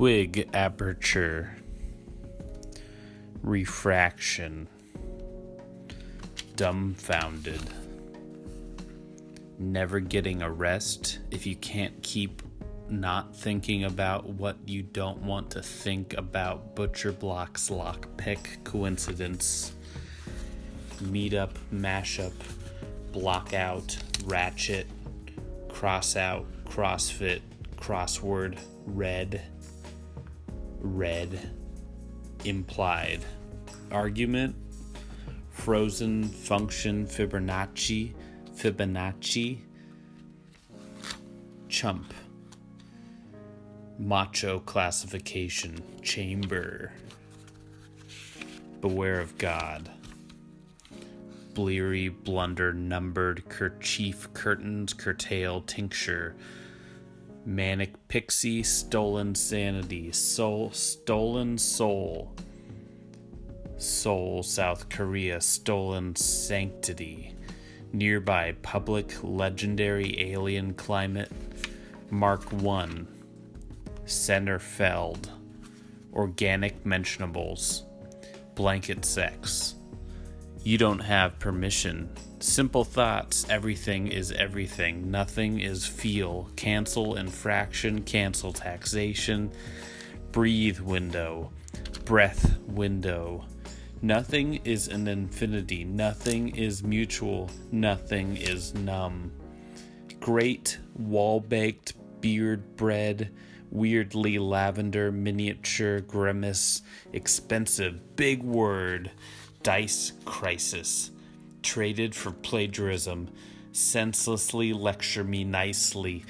twig aperture, refraction, dumbfounded, never getting a rest. If you can't keep not thinking about what you don't want to think about butcher blocks lockpick coincidence meetup mashup block out ratchet cross out crossfit crossword red red implied argument frozen function fibonacci fibonacci chump macho classification chamber beware of god bleary blunder numbered kerchief curtains curtail tincture manic pixie stolen sanity soul stolen soul Seoul, South Korea, stolen sanctity. Nearby public legendary alien climate. Mark 1. Centerfeld. Organic mentionables. Blanket sex. You don't have permission. Simple thoughts. Everything is everything. Nothing is feel. Cancel infraction. Cancel taxation. Breathe window. Breath window. Nothing is an infinity. Nothing is mutual. Nothing is numb. Great wall baked beard bread, weirdly lavender miniature grimace, expensive big word, dice crisis. Traded for plagiarism. Senselessly lecture me nicely.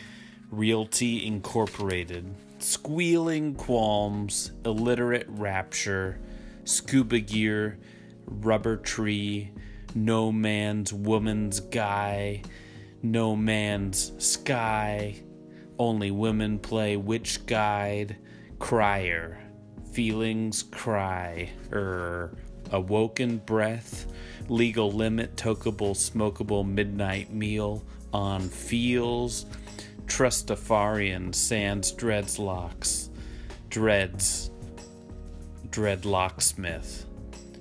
Realty Incorporated. Squealing qualms, illiterate rapture scuba gear, rubber tree, no man's woman's guy, no man's sky, only women play witch guide, crier, feelings cry, er, awoken breath, legal limit, tokable, smokable midnight meal on feels, trustafarian, sans dreadlocks, dreads, Dreadlocksmith,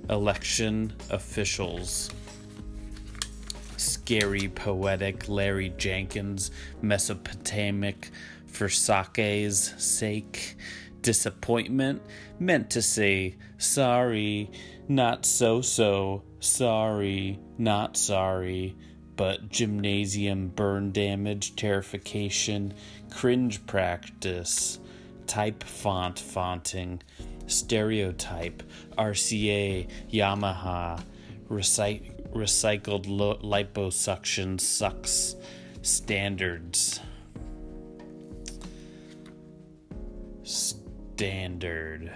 election officials, scary poetic Larry Jenkins, Mesopotamic for sake's sake, disappointment, meant to say sorry, not so so, sorry, not sorry, but gymnasium burn damage, terrification, cringe practice, type font fonting stereotype, RCA, Yamaha, recy- recycled lo- liposuction sucks, standards. Standard.